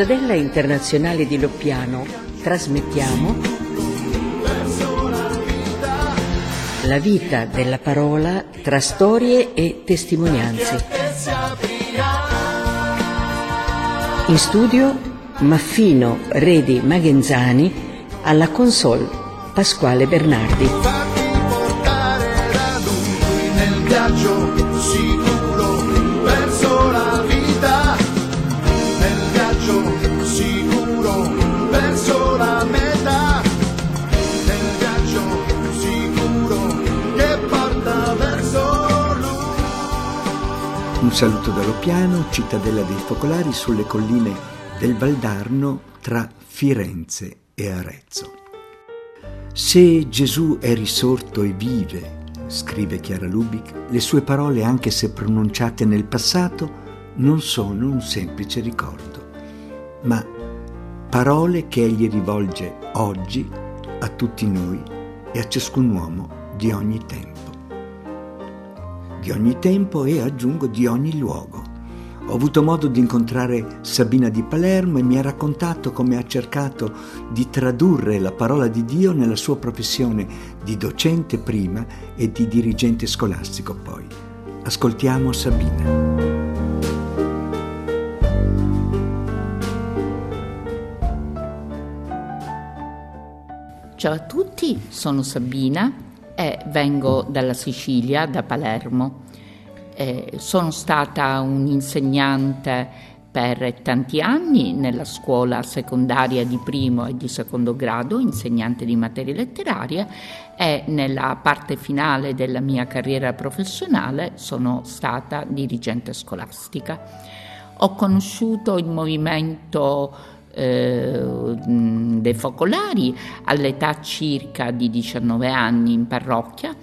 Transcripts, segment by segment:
Cittadella Internazionale di Loppiano trasmettiamo la vita della parola tra storie e testimonianze. In studio Maffino Redi Magenzani alla console Pasquale Bernardi. Saluto dallo piano, cittadella dei focolari sulle colline del Valdarno tra Firenze e Arezzo. Se Gesù è risorto e vive, scrive Chiara Lubic, le sue parole, anche se pronunciate nel passato, non sono un semplice ricordo, ma parole che egli rivolge oggi a tutti noi e a ciascun uomo di ogni tempo. Di ogni tempo e aggiungo di ogni luogo. Ho avuto modo di incontrare Sabina di Palermo e mi ha raccontato come ha cercato di tradurre la parola di Dio nella sua professione di docente prima e di dirigente scolastico poi. Ascoltiamo Sabina. Ciao a tutti, sono Sabina e vengo dalla Sicilia, da Palermo. Eh, sono stata un'insegnante per tanti anni nella scuola secondaria di primo e di secondo grado, insegnante di materie letterarie e nella parte finale della mia carriera professionale sono stata dirigente scolastica. Ho conosciuto il movimento eh, dei focolari all'età circa di 19 anni in parrocchia.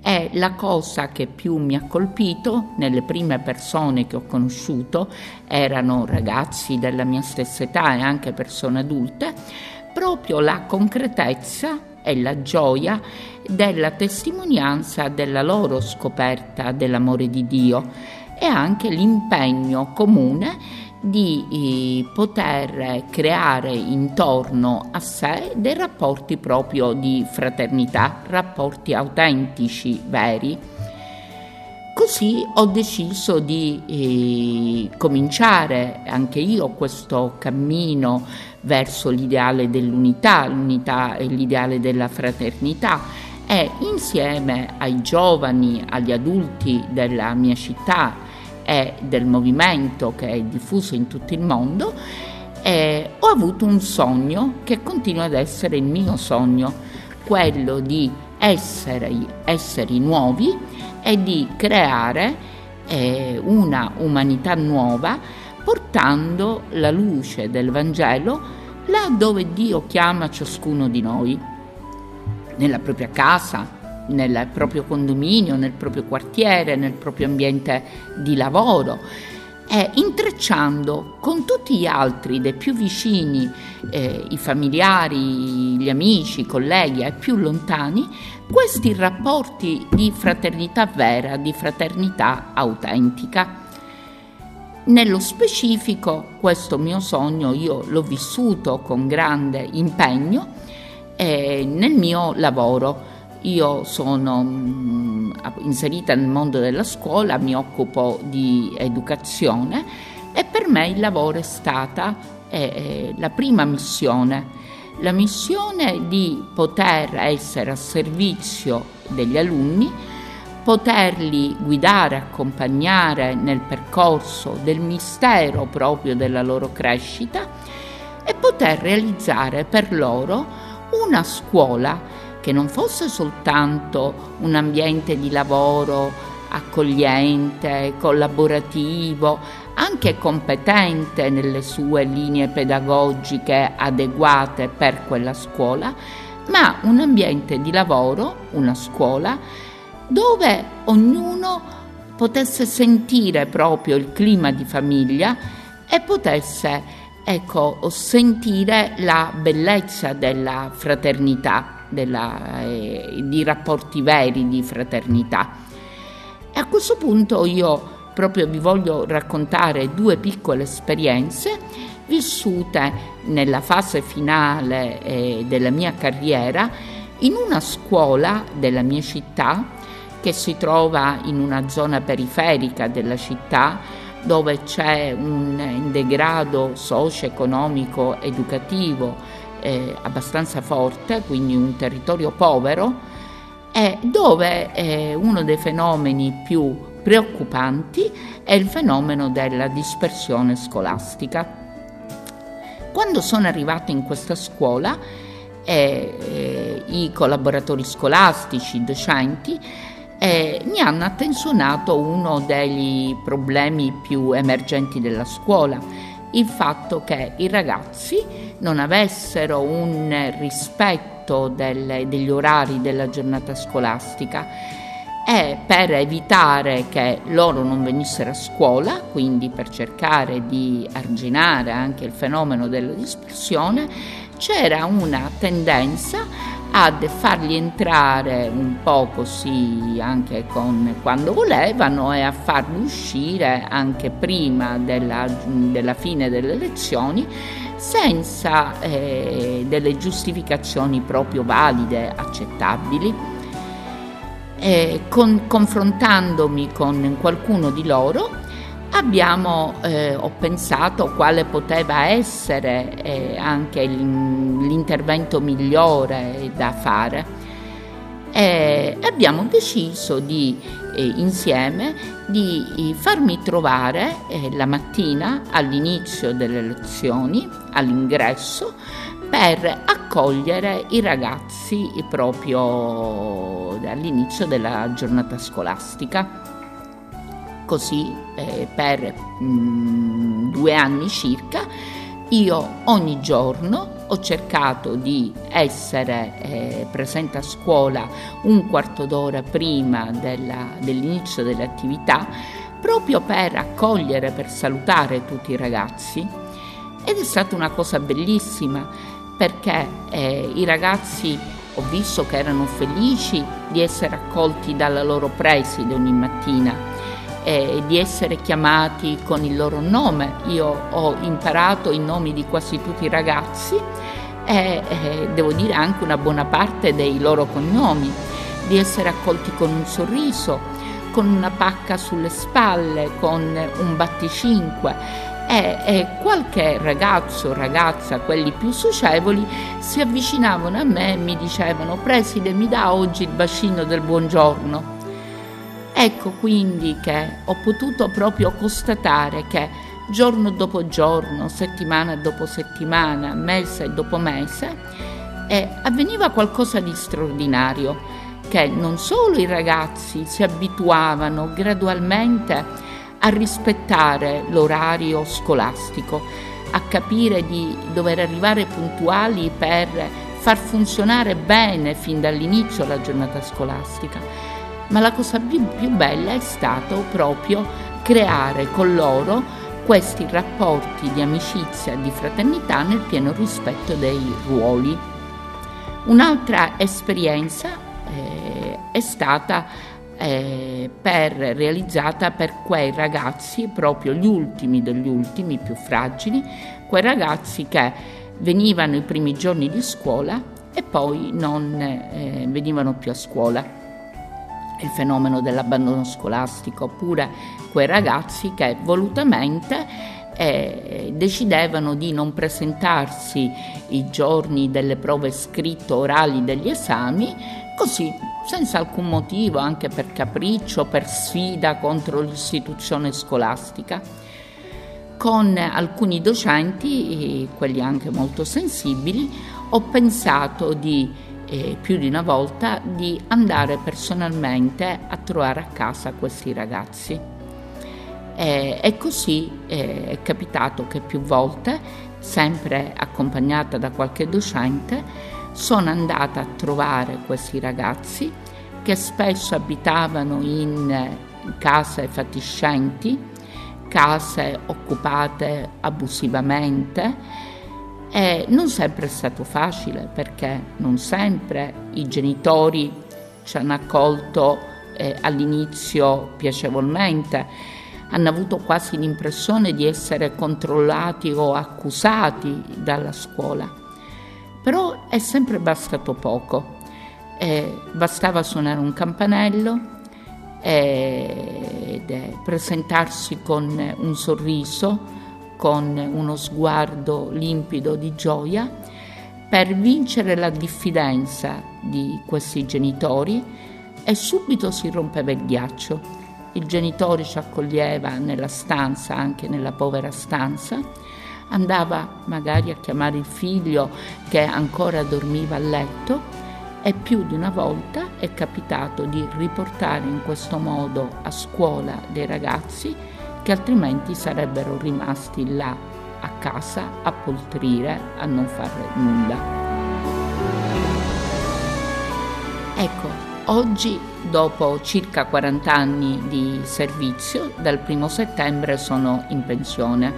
E la cosa che più mi ha colpito. Nelle prime persone che ho conosciuto erano ragazzi della mia stessa età e anche persone adulte, proprio la concretezza e la gioia della testimonianza della loro scoperta dell'amore di Dio e anche l'impegno comune di eh, poter creare intorno a sé dei rapporti proprio di fraternità, rapporti autentici, veri. Così ho deciso di eh, cominciare anche io questo cammino verso l'ideale dell'unità, l'unità e l'ideale della fraternità e insieme ai giovani, agli adulti della mia città e del movimento che è diffuso in tutto il mondo, eh, ho avuto un sogno che continua ad essere il mio sogno, quello di essere esseri nuovi e di creare eh, una umanità nuova portando la luce del Vangelo là dove Dio chiama ciascuno di noi, nella propria casa, nel proprio condominio, nel proprio quartiere, nel proprio ambiente di lavoro e intrecciando con tutti gli altri dei più vicini, eh, i familiari, gli amici, i colleghi e più lontani, questi rapporti di fraternità vera, di fraternità autentica. Nello specifico questo mio sogno io l'ho vissuto con grande impegno eh, nel mio lavoro io sono mh, inserita nel mondo della scuola, mi occupo di educazione e per me il lavoro è stata eh, la prima missione, la missione di poter essere a servizio degli alunni, poterli guidare, accompagnare nel percorso del mistero proprio della loro crescita e poter realizzare per loro una scuola che non fosse soltanto un ambiente di lavoro accogliente, collaborativo, anche competente nelle sue linee pedagogiche adeguate per quella scuola, ma un ambiente di lavoro, una scuola, dove ognuno potesse sentire proprio il clima di famiglia e potesse ecco, sentire la bellezza della fraternità della, eh, di rapporti veri di fraternità. E a questo punto io proprio vi voglio raccontare due piccole esperienze vissute nella fase finale eh, della mia carriera in una scuola della mia città che si trova in una zona periferica della città dove c'è un degrado socio-economico educativo eh, abbastanza forte, quindi un territorio povero, e dove eh, uno dei fenomeni più preoccupanti è il fenomeno della dispersione scolastica. Quando sono arrivata in questa scuola, eh, eh, i collaboratori scolastici, i docenti, eh, mi hanno attenzionato uno dei problemi più emergenti della scuola, il fatto che i ragazzi non avessero un rispetto del, degli orari della giornata scolastica. E per evitare che loro non venissero a scuola, quindi per cercare di arginare anche il fenomeno della dispersione, c'era una tendenza a farli entrare un po' così anche con, quando volevano e a farli uscire anche prima della, della fine delle lezioni senza eh, delle giustificazioni proprio valide, accettabili. Eh, con, confrontandomi con qualcuno di loro, abbiamo, eh, ho pensato quale poteva essere eh, anche l'intervento migliore da fare. E abbiamo deciso di, eh, insieme di farmi trovare eh, la mattina all'inizio delle lezioni, all'ingresso, per accogliere i ragazzi proprio all'inizio della giornata scolastica così eh, per mh, mm, due anni circa io ogni giorno ho cercato di essere eh, presente a scuola un quarto d'ora prima della, dell'inizio delle attività proprio per accogliere, per salutare tutti i ragazzi. Ed è stata una cosa bellissima perché eh, i ragazzi ho visto che erano felici di essere accolti dalla loro preside ogni mattina eh, di essere chiamati con il loro nome. Io ho imparato i nomi di quasi tutti i ragazzi e eh, devo dire anche una buona parte dei loro cognomi, di essere accolti con un sorriso, con una pacca sulle spalle, con un batticinque. E, qualche ragazzo ragazza, quelli più socievoli, si avvicinavano a me e mi dicevano: Preside, mi dà oggi il bacino del buongiorno? Ecco quindi che ho potuto proprio constatare che giorno dopo giorno, settimana dopo settimana, mese dopo mese, eh, avveniva qualcosa di straordinario, che non solo i ragazzi si abituavano gradualmente a rispettare l'orario scolastico, a capire di dover arrivare puntuali per far funzionare bene fin dall'inizio la giornata scolastica, ma la cosa più, più bella è stato proprio creare con loro questi rapporti di amicizia e di fraternità nel pieno rispetto dei ruoli. Un'altra esperienza eh, è stata eh, per, realizzata per quei ragazzi, proprio gli ultimi degli ultimi, più fragili, quei ragazzi che venivano i primi giorni di scuola e poi non eh, venivano più a scuola il fenomeno dell'abbandono scolastico, oppure quei ragazzi che volutamente eh, decidevano di non presentarsi i giorni delle prove scritte orali degli esami, così senza alcun motivo, anche per capriccio, per sfida contro l'istituzione scolastica. Con alcuni docenti, quelli anche molto sensibili, ho pensato di eh, più di una volta di andare personalmente a trovare a casa questi ragazzi. Eh, e così eh, è capitato che più volte, sempre accompagnata da qualche docente, sono andata a trovare questi ragazzi che spesso abitavano in case fatiscenti, case occupate abusivamente, e non sempre è stato facile perché non sempre i genitori ci hanno accolto eh, all'inizio piacevolmente. hanno avuto quasi l'impressione di essere controllati o accusati dalla scuola. Però è sempre bastato poco. Eh, bastava suonare un campanello e presentarsi con un sorriso, con uno sguardo limpido di gioia per vincere la diffidenza di questi genitori e subito si rompeva il ghiaccio. Il genitore ci accoglieva nella stanza, anche nella povera stanza, andava magari a chiamare il figlio che ancora dormiva a letto e più di una volta è capitato di riportare in questo modo a scuola dei ragazzi che altrimenti sarebbero rimasti là a casa a poltrire, a non fare nulla. Ecco, Oggi, dopo circa 40 anni di servizio, dal primo settembre sono in pensione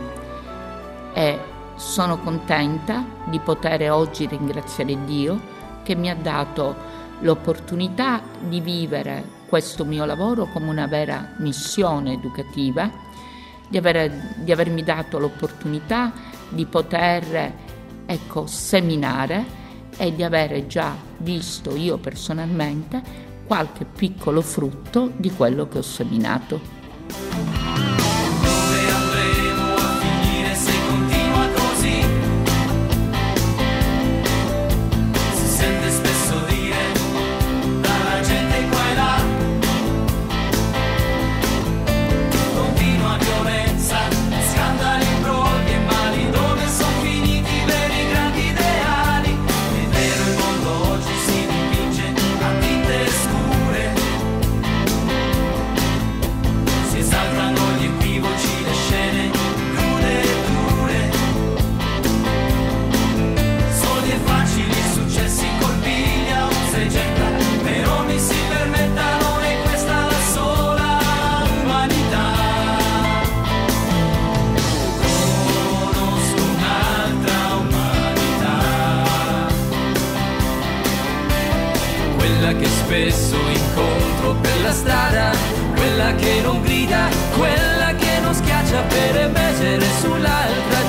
e sono contenta di poter oggi ringraziare Dio che mi ha dato l'opportunità di vivere questo mio lavoro come una vera missione educativa, di, avere, di avermi dato l'opportunità di poter ecco, seminare e di avere già visto io personalmente qualche piccolo frutto di quello che ho seminato. spesso incontro per la strada, quella che non grida, quella che non schiaccia per emergere sull'altra.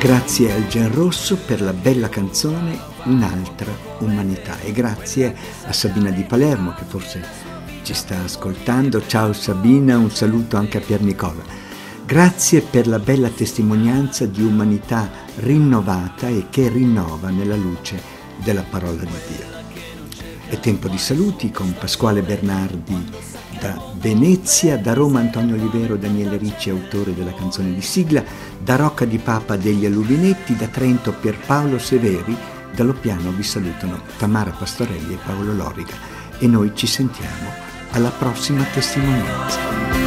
Grazie al Gen Rosso per la bella canzone Un'altra umanità e grazie a Sabina di Palermo che forse ci sta ascoltando. Ciao Sabina, un saluto anche a Pier Nicola. Grazie per la bella testimonianza di umanità rinnovata e che rinnova nella luce della parola di Dio. È tempo di saluti con Pasquale Bernardi da Venezia, da Roma Antonio Olivero, Daniele Ricci, autore della canzone di sigla, da Rocca di Papa degli Alubinetti, da Trento Pierpaolo Severi, da Loppiano vi salutano Tamara Pastorelli e Paolo Loriga e noi ci sentiamo alla prossima testimonianza.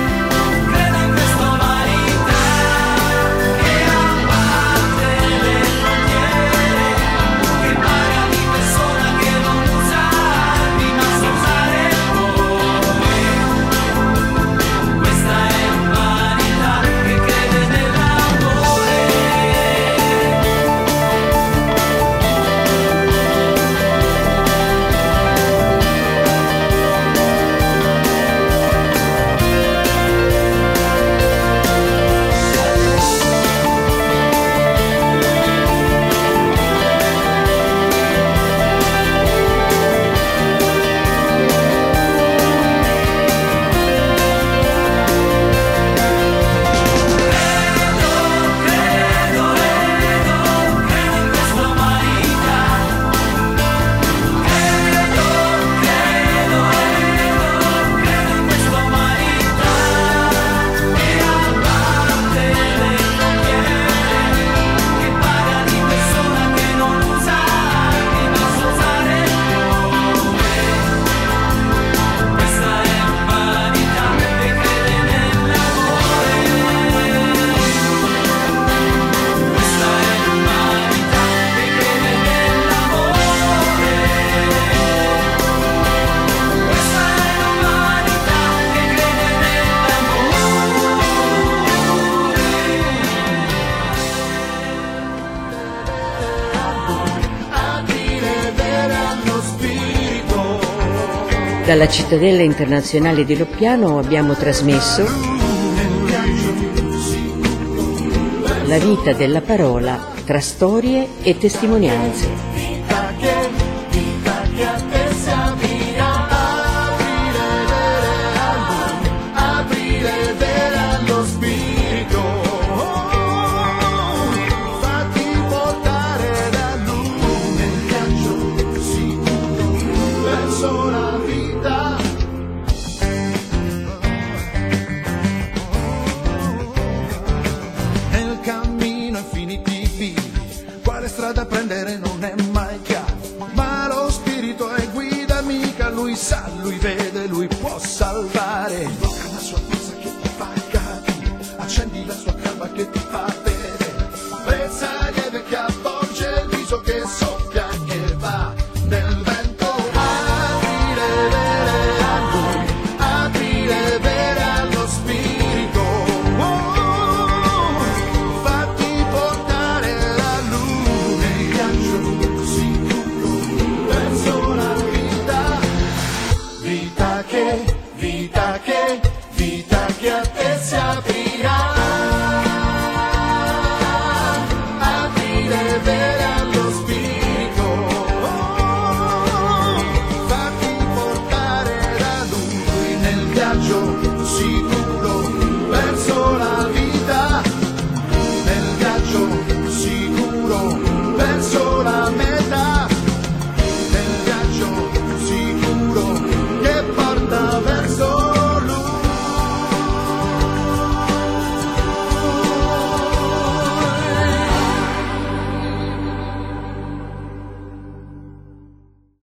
dalla cittadella internazionale di Loppiano abbiamo trasmesso La vita della parola tra storie e testimonianze. a te, pensa che avvolge il viso che so.